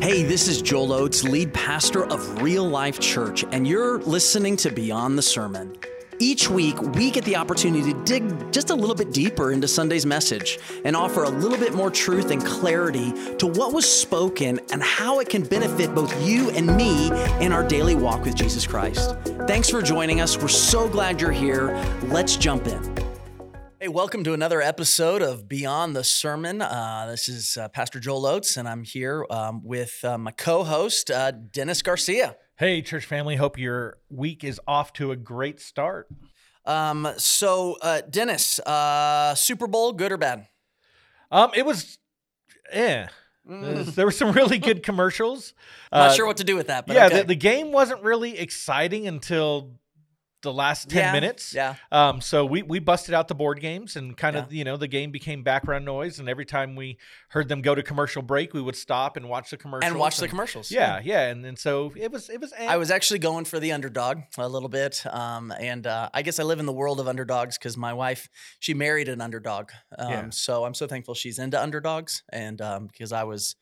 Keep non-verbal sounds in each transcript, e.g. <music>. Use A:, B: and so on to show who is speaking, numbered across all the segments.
A: Hey, this is Joel Oates, lead pastor of Real Life Church, and you're listening to Beyond the Sermon. Each week, we get the opportunity to dig just a little bit deeper into Sunday's message and offer a little bit more truth and clarity to what was spoken and how it can benefit both you and me in our daily walk with Jesus Christ. Thanks for joining us. We're so glad you're here. Let's jump in. Hey, welcome to another episode of Beyond the Sermon. Uh, this is uh, Pastor Joel Oates, and I'm here um, with uh, my co host, uh, Dennis Garcia.
B: Hey, church family. Hope your week is off to a great start.
A: Um, so, uh, Dennis, uh, Super Bowl, good or bad?
B: Um, it was, eh.
A: Mm.
B: There were some really good commercials. <laughs>
A: Not sure what to do with that, but
B: yeah,
A: okay.
B: the, the game wasn't really exciting until the last 10
A: Yeah,
B: minutes.
A: Yeah.
B: Um, so we, we busted out the board games and kind of, you know, the game became background noise. And every time we heard them go to commercial break, we would stop and watch the commercials.
A: And watch the commercials.
B: Yeah, yeah. And, and so it was, it was.
A: I was actually going for the underdog a little bit. Um, and uh, I guess I live in the world of underdogs because my wife, she married an underdog. Um,
B: Yeah.
A: So I'm so thankful she's into underdogs. And um, because I was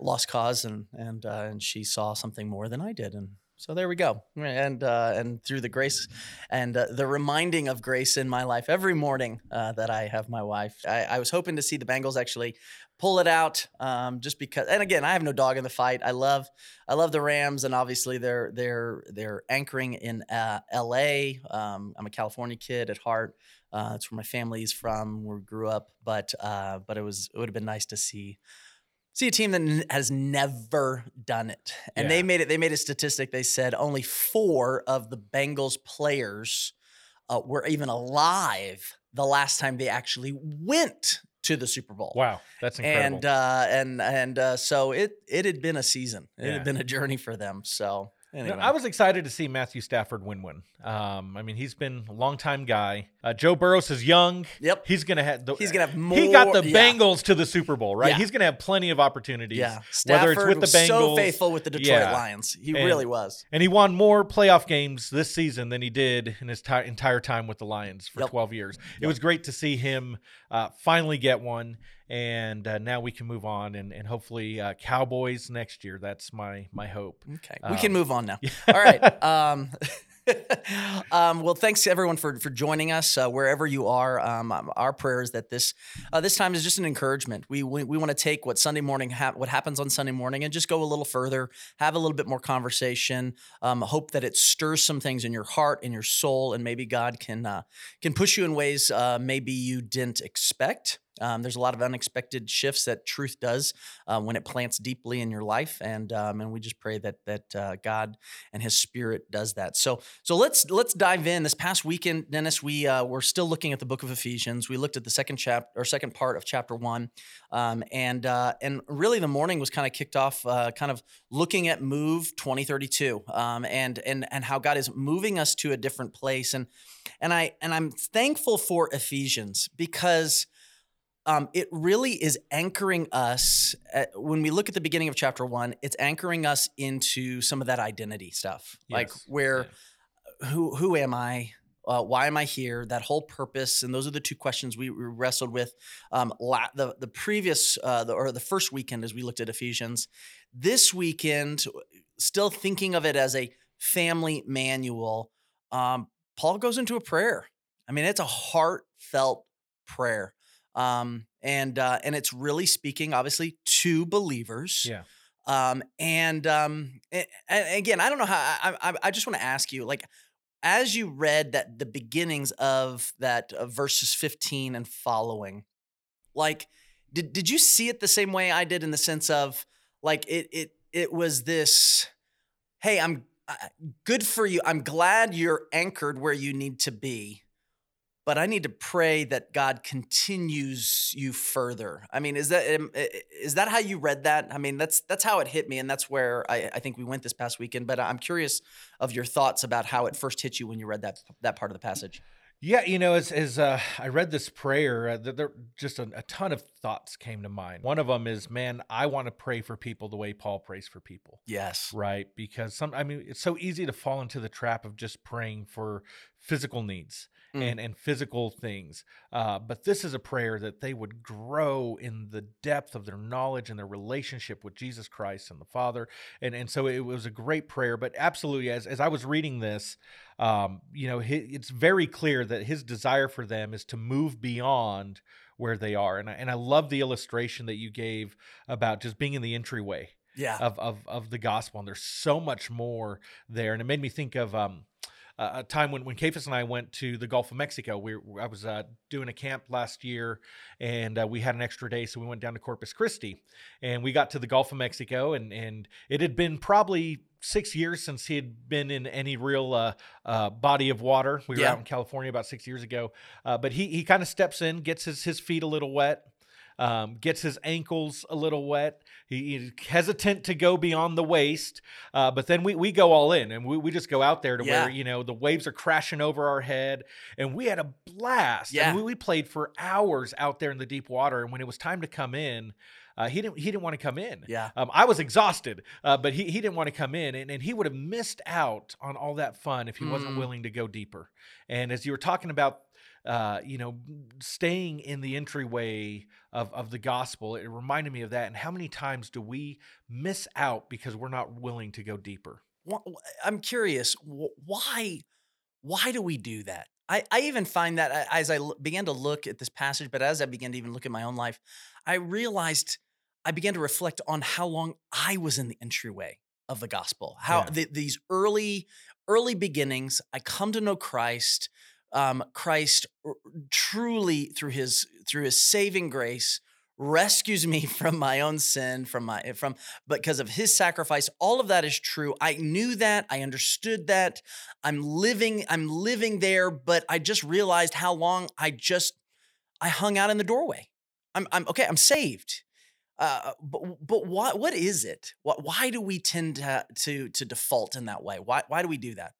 A: lost cause and, and, uh, and she saw something more than I did. And so there we go. And, uh, and through the grace and uh, the reminding of grace in my life every morning uh, that I have my wife, I, I was hoping to see the Bengals actually pull it out um, just because and again i have no dog in the fight. I love i love the rams and obviously they're they're they're anchoring in uh, la um, i'm a california kid at heart. Uh, that's where my family is from where we grew up. But uh, but it was it would have been nice to see see a team that has never done it and they made it they made a statistic they said only four of the bengals players uh, were even alive the last time they actually went to the super bowl
B: wow, that's incredible.
A: and uh, and and uh, so it it had been a season. It
B: Yeah.
A: had been a journey for them. So anyway,
B: I was excited to see Matthew Stafford win one. Um, I mean, he's been a longtime guy. Uh, Joe Burrows is young.
A: Yep.
B: He's gonna have. The,
A: He's gonna have more.
B: He got the
A: yeah.
B: Bengals to the Super Bowl, right?
A: Yeah.
B: He's gonna have plenty of opportunities.
A: yeah,
B: whether
A: Stafford
B: it's with the
A: was
B: Bengals.
A: so faithful with the Detroit
B: Yeah.
A: Lions. He
B: And-
A: really was.
B: And he won more playoff games this season than he did in his ti- entire time with the Lions for
A: Yep.
B: 12 years. It was great to see him uh, finally get one, and uh, now we can move on and, and hopefully uh, Cowboys next year. That's my my hope.
A: Okay, we can
B: Um,
A: move on now. <laughs> All right. Um, <laughs> <laughs> um, well, thanks everyone for for joining us uh, wherever you are. Um, um, our prayer is that this uh, this time is just an encouragement. We we, we want to take what Sunday morning hap what happens on Sunday morning and just go a little further, have a little bit more conversation. Um, hope that it stirs some things in your heart, in your soul, and maybe God can uh, can push you in ways uh, maybe you didn't expect. Um, there's a lot of unexpected shifts that truth does uh, when it plants deeply in your life, and um, and we just pray that that uh, God and His Spirit does that. So so let's let's dive in. This past weekend, Dennis, we uh, we're still looking at the Book of Ephesians. We looked at the second chapter or second part of chapter one, um, and uh, and really the morning was kind of kicked off, uh, kind of looking at Move 2032, um, and and and how God is moving us to a different place, and and I and I'm thankful for Ephesians because um, it really is anchoring us at, when we look at the beginning of chapter one it's anchoring us into some of that identity stuff. Like
B: Yes,
A: where who who am i? Uh, why am i here? That whole purpose and those are the two questions we, we wrestled with um, la- the, the previous uh, the, or the first weekend as we looked at ephesians. This weekend still thinking of it as a family manual um, paul goes into a prayer. I mean it's a heartfelt prayer um, and uh, and it's really speaking obviously to believers.
B: Yeah.
A: Um, and um, and again, I don't know how. I I, I just want to ask you, like, as you read that the beginnings of that uh, verses fifteen and following, like, did did you see it the same way I did in the sense of like it it it was this, hey, I'm uh, good for you. I'm glad you're anchored where you need to be but I need to pray that God continues you further. I mean, is that is that how you read that? I mean, that's that's how it hit me, and that's where I, I think we went this past weekend. But I'm curious of your thoughts about how it first hit you when you read that that part of the passage.
B: Yeah, you know, as as uh, I read this prayer, uh, there, there just a, a ton of thoughts came to mind. One of them is, man, I want to pray for people the way Paul prays for people.
A: Yes.
B: Right. Because some, I mean, it's so easy to fall into the trap of just praying for physical needs mm. and, and physical things. Uh, but this is a prayer that they would grow in the depth of their knowledge and their relationship with Jesus Christ and the Father. And, and so it was a great prayer. But absolutely, as, as I was reading this, um, you know, it's very clear that his desire for them is to move beyond where they are. And I, and I love the illustration that you gave about just being in the entryway
A: yeah.
B: of, of, of the gospel. And there's so much more there. And it made me think of, um, a time when when Cephas and I went to the Gulf of Mexico. We I was uh, doing a camp last year, and uh, we had an extra day, so we went down to Corpus Christi, and we got to the Gulf of Mexico, and and it had been probably six years since he had been in any real uh, uh, body of water. We were yeah. out in California about six years ago, uh, but he he kind of steps in, gets his his feet a little wet, um, gets his ankles a little wet. He, he's hesitant to go beyond the waist, uh, but then we, we go all in and we, we just go out there to yeah. where, you know, the waves are crashing over our head and we had a blast.
A: Yeah.
B: And we, we played for hours out there in the deep water. And when it was time to come in, uh, he didn't. He didn't want to come in.
A: Yeah.
B: Um, I was exhausted, uh, but he, he didn't want to come in, and, and he would have missed out on all that fun if he mm. wasn't willing to go deeper. And as you were talking about uh, you know, staying in the entryway of, of the gospel, it reminded me of that. And how many times do we miss out because we're not willing to go deeper?
A: I'm curious, why, why do we do that? I, I even find that as I began to look at this passage, but as I began to even look at my own life, I realized I began to reflect on how long I was in the entryway of the gospel. How yeah. the, these early early beginnings, I come to know Christ um, Christ truly through his through his saving grace rescues me <laughs> from my own sin from my from because of his sacrifice all of that is true i knew that i understood that i'm living i'm living there but i just realized how long i just i hung out in the doorway i'm, I'm okay i'm saved uh, but but what what is it? What, why do we tend to, to to default in that way? Why why do we do that?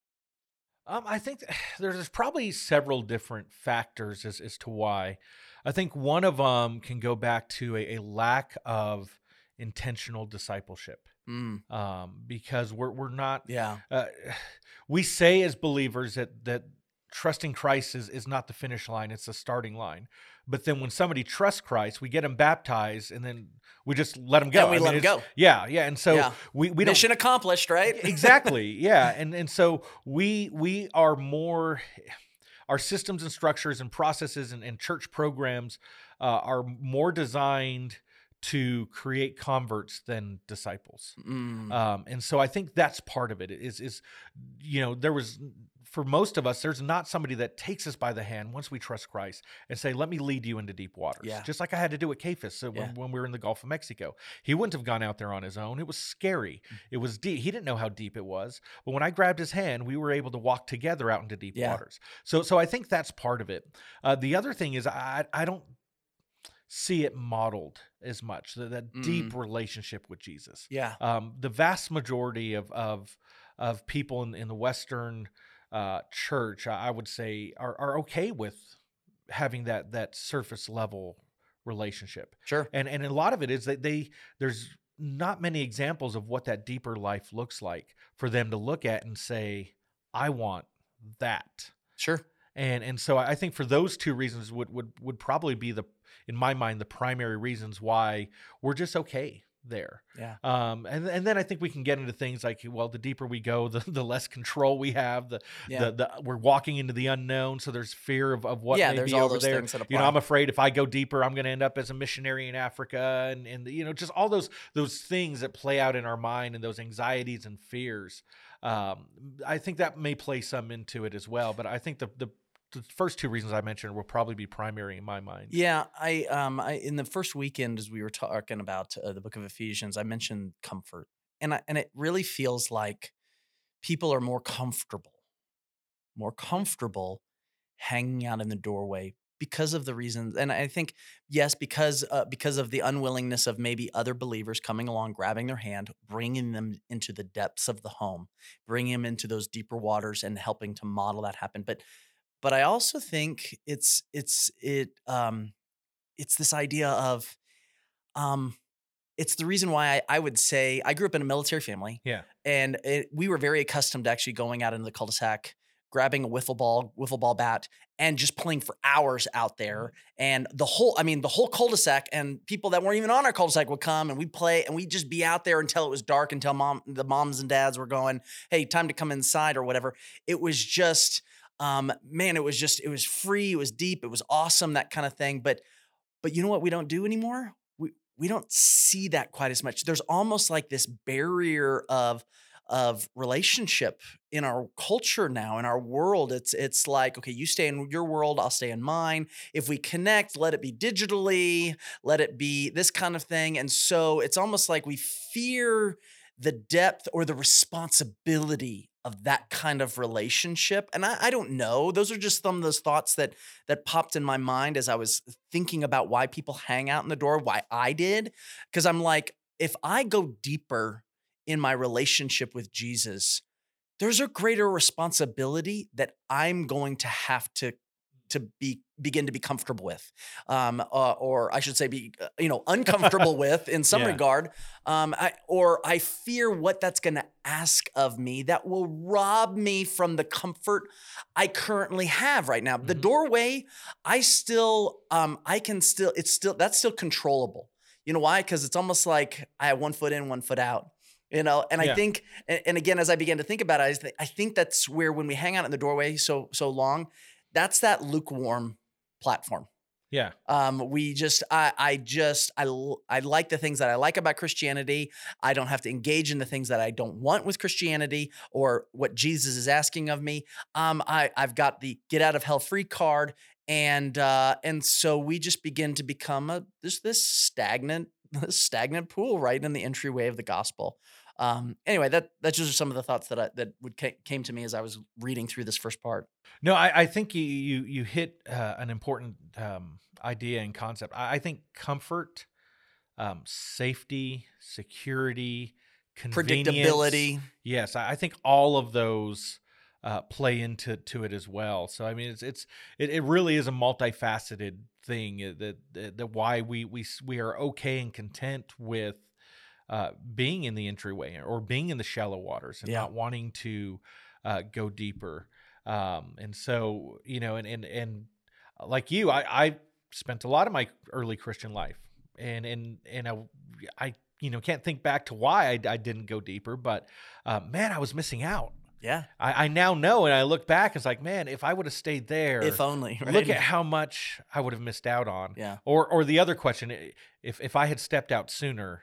B: Um, I think <sighs> there's probably several different factors as, as to why. I think one of them can go back to a, a lack of intentional discipleship.
A: Mm.
B: Um, because we're we're not.
A: Yeah.
B: Uh, <sighs> we say as believers that that trusting Christ is, is not the finish line, it's the starting line. But then when somebody trusts Christ, we get them baptized and then we just let them go.
A: And we I let them go.
B: Yeah, yeah. And so yeah. we, we
A: Mission don't, accomplished, right?
B: exactly. <laughs> Yeah. And and so we we are more our systems and structures and processes and, and church programs uh, are more designed to create converts than disciples.
A: Mm.
B: Um, and so I think that's part of it is, is, you know, there was for most of us, there's not somebody that takes us by the hand once we trust Christ and say, "Let me lead you into deep waters."
A: Yeah.
B: Just like I had to do with Cephas so when, yeah. when we were in the Gulf of Mexico, he wouldn't have gone out there on his own. It was scary. Mm. It was deep. He didn't know how deep it was, but when I grabbed his hand, we were able to walk together out into deep yeah. waters. So, so I think that's part of it. Uh, the other thing is, I I don't see it modeled as much that, that mm. deep relationship with Jesus.
A: Yeah.
B: Um, the vast majority of of of people in, in the Western uh, church, I would say, are, are okay with having that that surface level relationship.
A: Sure.
B: And and a lot of it is that they there's not many examples of what that deeper life looks like for them to look at and say, I want that.
A: Sure.
B: And and so I think for those two reasons would would would probably be the in my mind the primary reasons why we're just okay there.
A: Yeah.
B: Um, and and then I think we can get into things like, well, the deeper we go, <laughs> the, the less control we have. The, yeah. the the we're walking into the unknown, so there's fear of, of what
A: yeah,
B: may
A: there's
B: be over there. You know, I'm afraid if I go deeper, I'm going to end up as a missionary in Africa, and and you know, just all those those things that play out in our mind and those anxieties and fears. Um, I think that may play some into it as well. But I think the the the first two reasons I mentioned will probably be primary in my mind.
A: Yeah, I um I in the first weekend as we were talking about uh, the book of Ephesians, I mentioned comfort. And I, and it really feels like people are more comfortable. More comfortable hanging out in the doorway because of the reasons and I think yes because uh, because of the unwillingness of maybe other believers coming along grabbing their hand bringing them into the depths of the home bringing them into those deeper waters and helping to model that happen but but I also think it's it's it um it's this idea of um it's the reason why I, I would say I grew up in a military family.
B: Yeah.
A: And it, we were very accustomed to actually going out into the cul-de-sac, grabbing a wiffle ball, wiffle ball bat, and just playing for hours out there. And the whole, I mean, the whole cul-de-sac and people that weren't even on our cul-de-sac would come and we'd play and we'd just be out there until it was dark, until mom, the moms and dads were going, hey, time to come inside or whatever. It was just, um, man, it was just, it was free, it was deep, it was awesome, that kind of thing. But but you know what we don't do anymore? We we don't see that quite as much. There's almost like this barrier of of relationship in our culture now in our world it's it's like okay you stay in your world i'll stay in mine if we connect let it be digitally let it be this kind of thing and so it's almost like we fear the depth or the responsibility of that kind of relationship and I, I, don't know those are just some of those thoughts that that popped in my mind as i was thinking about why people hang out in the door why i did because i'm like if i go deeper in my relationship with jesus there's a greater responsibility that i'm going to have to to be begin to be comfortable with, um, uh, or I should say, be uh, you know uncomfortable <laughs> with in some
B: Yeah.
A: regard, um, I, or I fear what that's going to ask of me that will rob me from the comfort I currently have right now. The
B: Mhm.
A: doorway, I still, um, I can still, it's still that's still controllable. You know why? Because it's almost like I have one foot in, one foot out. You know, and I think, and, again, as I began to think about it, I, th- I think that's where when we hang out in the doorway so so long, that's that lukewarm platform.
B: Yeah.
A: Um, we just, I, I just, I, I like the things that I like about Christianity. I don't have to engage in the things that I don't want with Christianity or what Jesus is asking of me. Um, I, I've got the get out of hell free card, and uh, and so we just begin to become a this this stagnant <laughs> this stagnant pool right in the entryway of the gospel. Um, anyway, that that's just some of the thoughts that I, that would ca- came to me as I was reading through this first part.
B: No, I, I think you you you hit uh, an important um, idea and concept. I, I think comfort, um, safety, security, convenience,
A: Predictability.
B: Yes, I, I think all of those uh, play into to it as well. So I mean, it's it's it, it really is a multifaceted thing uh, that that, that why we we we are okay and content with uh, being in the entryway or being in the shallow waters and
A: Yeah.
B: not wanting to uh, go deeper. Um, and so you know, and and and uh, like you, I I spent a lot of my early Christian life, and and and I, I you know can't think back to why I, I didn't go deeper, but uh, man, I was missing out.
A: Yeah,
B: I, I now know, and I look back, it's like, man, if I would have stayed there,
A: if only. <laughs> Right?
B: look at how much I would have missed out on.
A: yeah.
B: Or, or the other question, if if I had stepped out sooner,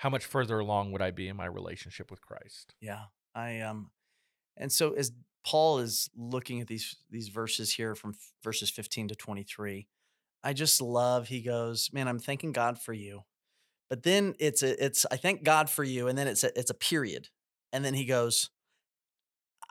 B: how much further along would I be in my relationship with Christ?
A: Yeah, I um, and so as Paul is looking at these these verses here from f- verses fifteen to twenty three, I just love. He goes, "Man, I'm thanking God for you," but then it's a it's I thank God for you, and then it's a it's a period, and then he goes,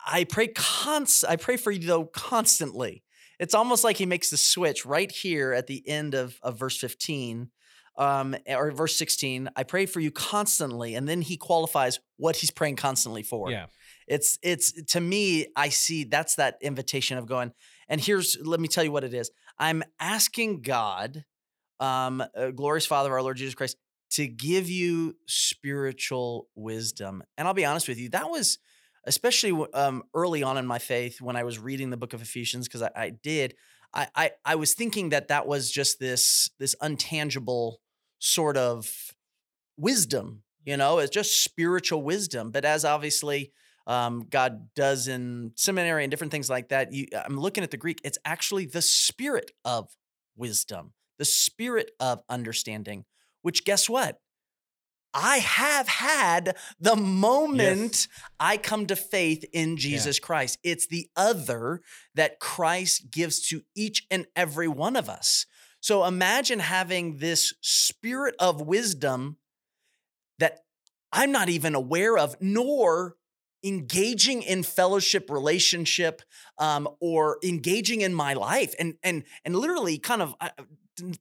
A: "I pray const I pray for you though constantly." It's almost like he makes the switch right here at the end of of verse fifteen. Um, or verse 16, I pray for you constantly. And then he qualifies what he's praying constantly for.
B: Yeah,
A: it's it's to me i see that's that invitation of going and here's let me tell you what it is. I'm asking god um uh, glorious father of our lord jesus christ to give you spiritual wisdom. And i'll be honest with you that was especially um, early on in my faith when i was reading the book of ephesians because I, I did I, I i was thinking that that was just this this untangible sort of wisdom you know it's just spiritual wisdom but as obviously um, god does in seminary and different things like that you, i'm looking at the greek it's actually the spirit of wisdom the spirit of understanding which guess what? I have had the moment i come to faith in jesus christ. It's the other that christ gives to each and every one of us so imagine having this spirit of wisdom that I'm not even aware of, nor engaging in fellowship relationship um, or engaging in my life and and and literally kind of uh,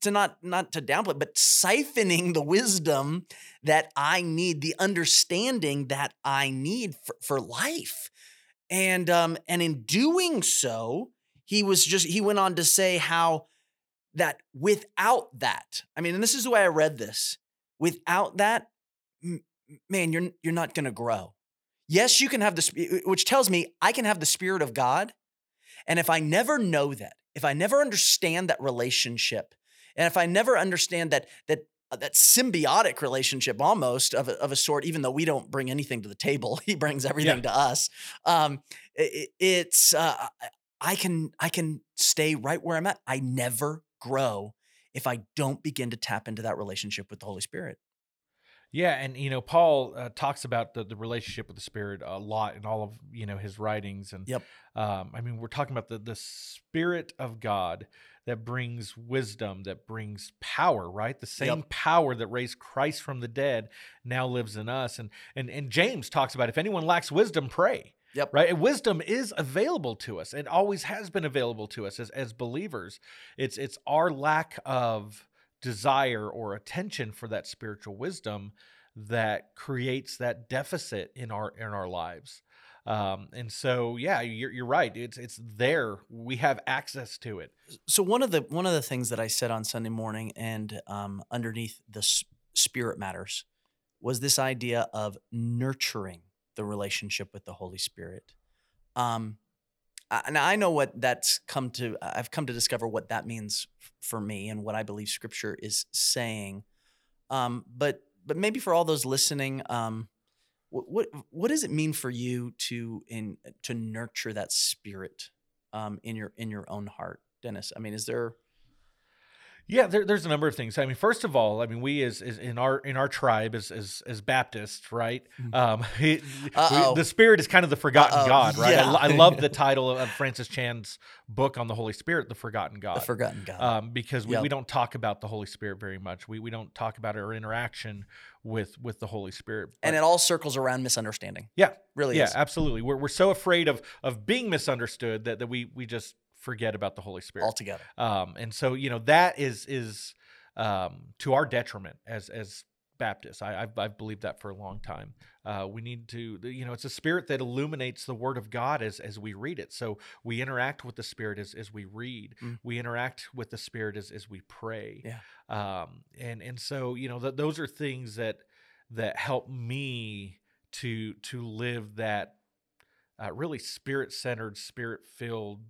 A: to not not to downplay but siphoning the wisdom that i need the understanding that i need for, for life. And um and in doing so he was just he went on to say how that without that, I mean, and this is the way I read this. Without that, man, you're you're not going to grow. Yes, you can have the which tells me I can have the spirit of God, and if I never know that, if I never understand that relationship, and if I never understand that that uh, that symbiotic relationship almost of a, of a sort, even though we don't bring anything to the table, <laughs> he brings everything yeah. to us. Um, it, it's uh, I can I can stay right where I'm at. I never grow if I don't begin to tap into that relationship with the Holy Spirit.
B: Yeah, and you know, Paul uh, talks about the, the relationship with the Spirit a lot in all of you know his writings, and
A: yep.
B: Um, I mean, we're talking about the the Spirit of God that brings wisdom, that brings power, right? The same yep. power that raised Christ from the dead now lives in us, and and and James talks about if anyone lacks wisdom, pray.
A: Yep.
B: Right. And wisdom is available to us. It always has been available to us as, as believers. It's it's our lack of desire or attention for that spiritual wisdom that creates that deficit in our in our lives. Um, and so, yeah, you're, you're right. It's it's there. We have access to it.
A: So one of the one of the things that I said on Sunday morning and um, underneath the spirit matters was this idea of nurturing the relationship with the Holy Spirit. Um, and I know what that's come to. I've come to discover what that means for me and what I believe Scripture is saying. Um, but but maybe for all those listening, um, what, what what does it mean for you to in to nurture that spirit um, in your in your own heart, Dennis? I mean, is there
B: yeah, there, there's a number of things. I mean, first of all, I mean, we as, as in our in our tribe as as, as Baptists, right? Mm-hmm. Um, <laughs> we, the Spirit is kind of the forgotten Uh-oh. God, right? Yeah. I, I, love the <laughs> title of Francis Chan's book on the Holy Spirit, the Forgotten God.
A: The Forgotten God,
B: um, because we, yep. we don't talk about the Holy Spirit very much. We we don't talk about our interaction with with the Holy Spirit,
A: but, and it all circles around misunderstanding.
B: Yeah,
A: really.
B: Yeah,
A: is.
B: absolutely. We're we're so afraid of of being misunderstood that that we we just forget about the Holy Spirit
A: altogether.
B: Um, and so you know that is is um, to our detriment as as Baptists. I, I've, I've believed that for a long time. Uh, we need to, you know, it's a spirit that illuminates the Word of God as as we read it. So we interact with the Spirit as as we read. Mm. We interact with the Spirit as as we pray.
A: Yeah.
B: Um, and and so you know, th- those are things that that help me to to live that uh, really spirit centered, spirit filled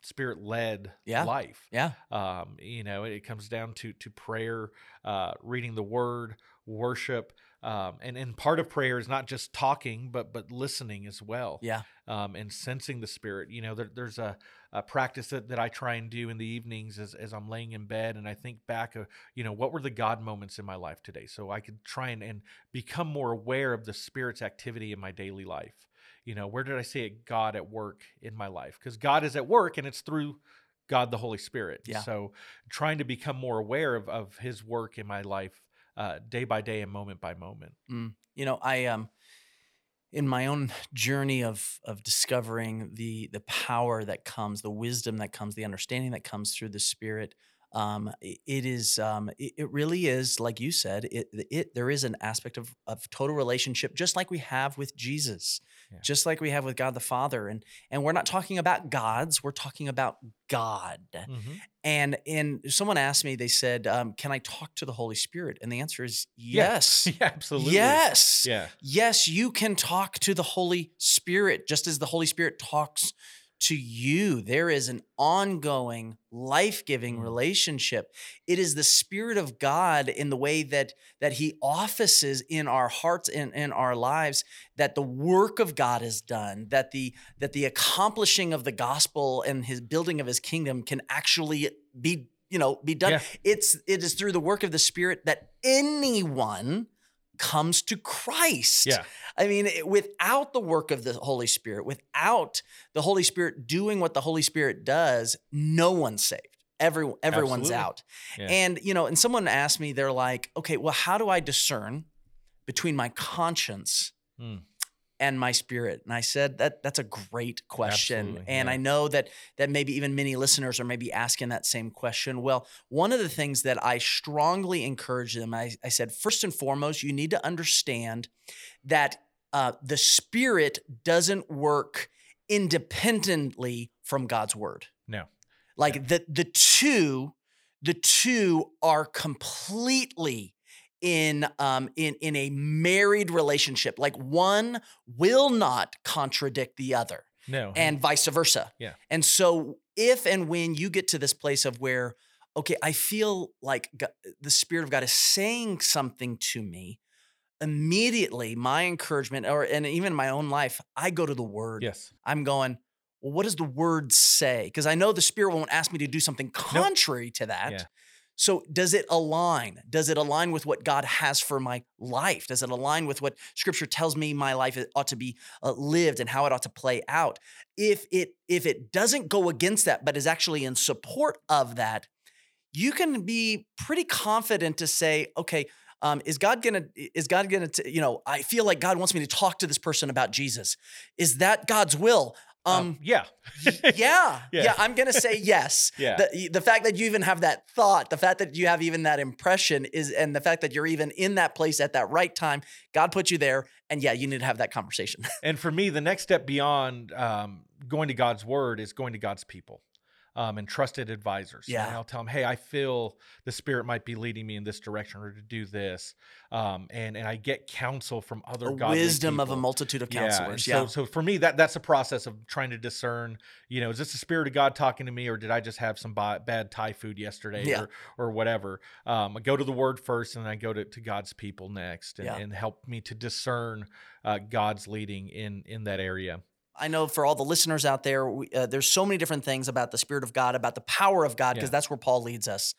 B: spirit led
A: yeah.
B: life.
A: Yeah.
B: Um, you know, it comes down to to prayer, uh, reading the word, worship. Um, and, and part of prayer is not just talking, but but listening as well.
A: Yeah.
B: Um, and sensing the spirit. You know, there, there's a, a practice that, that I try and do in the evenings as, as I'm laying in bed and I think back of, you know, what were the God moments in my life today? So I could try and, and become more aware of the spirit's activity in my daily life you know where did i see it god at work in my life because god is at work and it's through god the holy spirit
A: yeah.
B: so trying to become more aware of, of his work in my life uh, day by day and moment by moment
A: mm. you know i um in my own journey of of discovering the the power that comes the wisdom that comes the understanding that comes through the spirit um, it is um, it, really is like you said it, it there is an aspect of, of total relationship just like we have with jesus yeah. just like we have with god the father and and we're not talking about gods we're talking about god. Mm-hmm. and and someone asked me they said um, can i talk to the holy spirit? And the answer is <laughs> yes
B: yeah, yeah absolutely.
A: yes
B: yeah.
A: yes you can talk to the holy spirit just as the holy spirit talks to you. There is an ongoing, life giving mm. relationship. It is the Spirit of God in the way that, that He offices in our hearts and in our lives, that the work of God is done, that the, that the accomplishing of the gospel and His building of His kingdom can actually be you know be done yeah. it's it is through the work of the spirit that anyone comes to Christ.
B: Yeah.
A: I mean, without the work of the Holy Spirit, without the Holy Spirit doing what the Holy Spirit does, no one's saved. Every, everyone's Absolutely. out. Yeah. And, you know, and someone asked me, they're like, okay, well, how do I discern between my conscience mm and my spirit and i said that that's a great question Absolutely, and yeah. i know that that maybe even many listeners are maybe asking that same question well one of the things that i strongly encourage them i, I said first and foremost you need to understand that uh, the spirit doesn't work independently from god's word.
B: No.
A: Like the the two the two are completely in um in in a married relationship. Like one will not contradict the other
B: No.
A: and vice versa.
B: Yeah.
A: and so if and when you get to this place of where okay i feel like God, the spirit of god is saying something to me immediately my encouragement or and even in my own life i go to the word.
B: Yes.
A: i'm going well what does the word say? Because i know the spirit won't ask me to do something contrary to that.
B: Yeah.
A: so does it align? Does it align with what god has for my life? Does it align with what scripture tells me my life ought to be uh, lived and how it ought to play out? If it if it doesn't go against that but is actually in support of that you can be pretty confident to say okay um, is god gonna is god gonna t- you know i feel like god wants me to talk to this person about jesus is that god's will um, <laughs>
B: yeah.
A: yeah, yeah,
B: Yeah.
A: I'm gonna say yes. <laughs>
B: Yeah.
A: The, the fact that you even have that thought, the fact that you have even that impression is, and the fact that you're even in that place at that right time, God put you there, and yeah, you need to have that conversation. <laughs>
B: And for me, the next step beyond um, going to God's word is going to God's people um, and trusted advisors.
A: Yeah.
B: And I'll tell them, hey, I feel the Spirit might be leading me in this direction or to do this. Um, and, and I get counsel from other
A: wisdom of a multitude of
B: Yeah,
A: counselors.
B: so
A: Yeah,
B: so for me that that's a process of trying to discern. You know, is this the spirit of God talking to me, or did I just have some bi- bad Thai food yesterday,
A: Yeah.
B: or or whatever? Um, I go to the Word first, and then I go to, to God's people next, and,
A: Yeah.
B: and help me to discern uh, God's leading in in that area.
A: I know for all the listeners out there, we, uh, there's so many different things about the Spirit of God, about the power of God, because
B: Yeah.
A: that's where Paul leads us.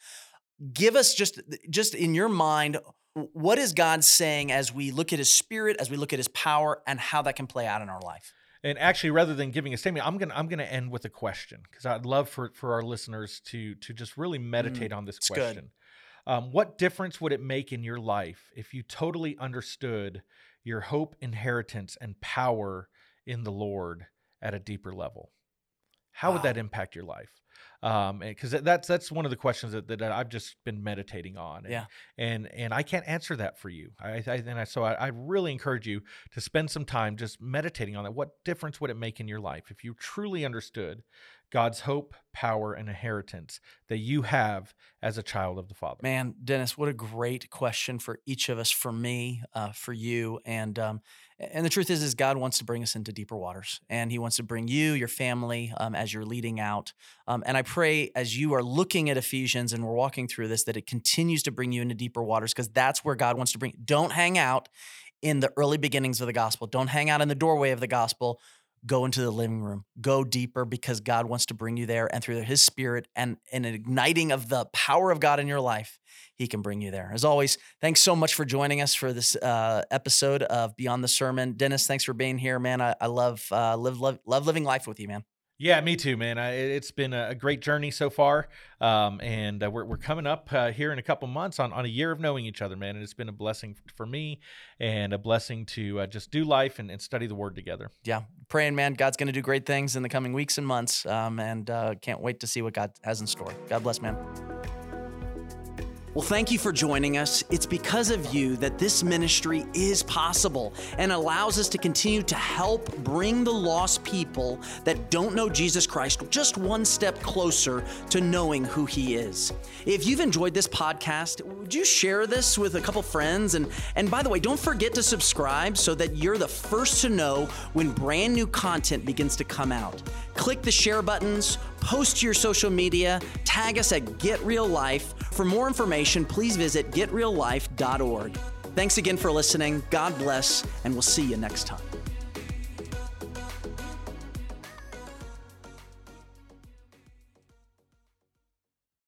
A: Give us just just in your mind, what is God saying as we look at His Spirit, as we look at His power, and how that can play out in our life?
B: And actually, rather than giving a statement, I'm gonna I'm gonna end with a question because I'd love for for our listeners to to just really meditate on this
A: Mm, it's good.
B: question. Um, what difference would it make in your life if you totally understood your hope, inheritance, and power in the Lord at a deeper level? How would that impact your life? Um, because that's that's one of the questions that, that I've just been meditating on. And,
A: Yeah.
B: and and I can't answer that for you. I, I and I, so I, I really encourage you to spend some time just meditating on that. What difference would it make in your life if you truly understood God's hope, power, and inheritance that you have as a child of the Father?
A: Man, Dennis, what a great question for each of us, for me, uh, for you, and um, and the truth is, is God wants to bring us into deeper waters, and He wants to bring you, your family, um, as you're leading out. Um, and I pray as you are looking at Ephesians and we're walking through this, that it continues to bring you into deeper waters, because that's where God wants to bring. Don't hang out in the early beginnings of the gospel. Don't hang out in the doorway of the gospel. Go into the living room. Go deeper because God wants to bring you there, and through His Spirit and an igniting of the power of God in your life, He can bring you there. As always, thanks so much for joining us for this uh, episode of Beyond the Sermon. Dennis, thanks for being here, man. I, I love uh, live love, love living life with you, man.
B: Yeah, me too, man. I, it- it's been a a great journey so far, um, and uh, we're, we're coming up uh, here in a couple months on, on a year of knowing each other, man. And it's been a blessing for me, and a blessing to uh, just do life and, and study the Word together.
A: Yeah, praying, man. God's going to do great things in the coming weeks and months, um, and uh, can't wait to see what God has in store. God bless, man. Well, thank you for joining us. It's because of you that this ministry is possible and allows us to continue to help bring the lost people that don't know Jesus Christ just one step closer to knowing who He is. If you've enjoyed this podcast, would you share this with a couple friends? And, and by the way, don't forget to subscribe so that you're the first to know when brand new content begins to come out. Click the share buttons, post to your social media, tag us at Get Real Life. For more information, please visit getreallife.org. Thanks again for listening. God bless, and we'll see you next time.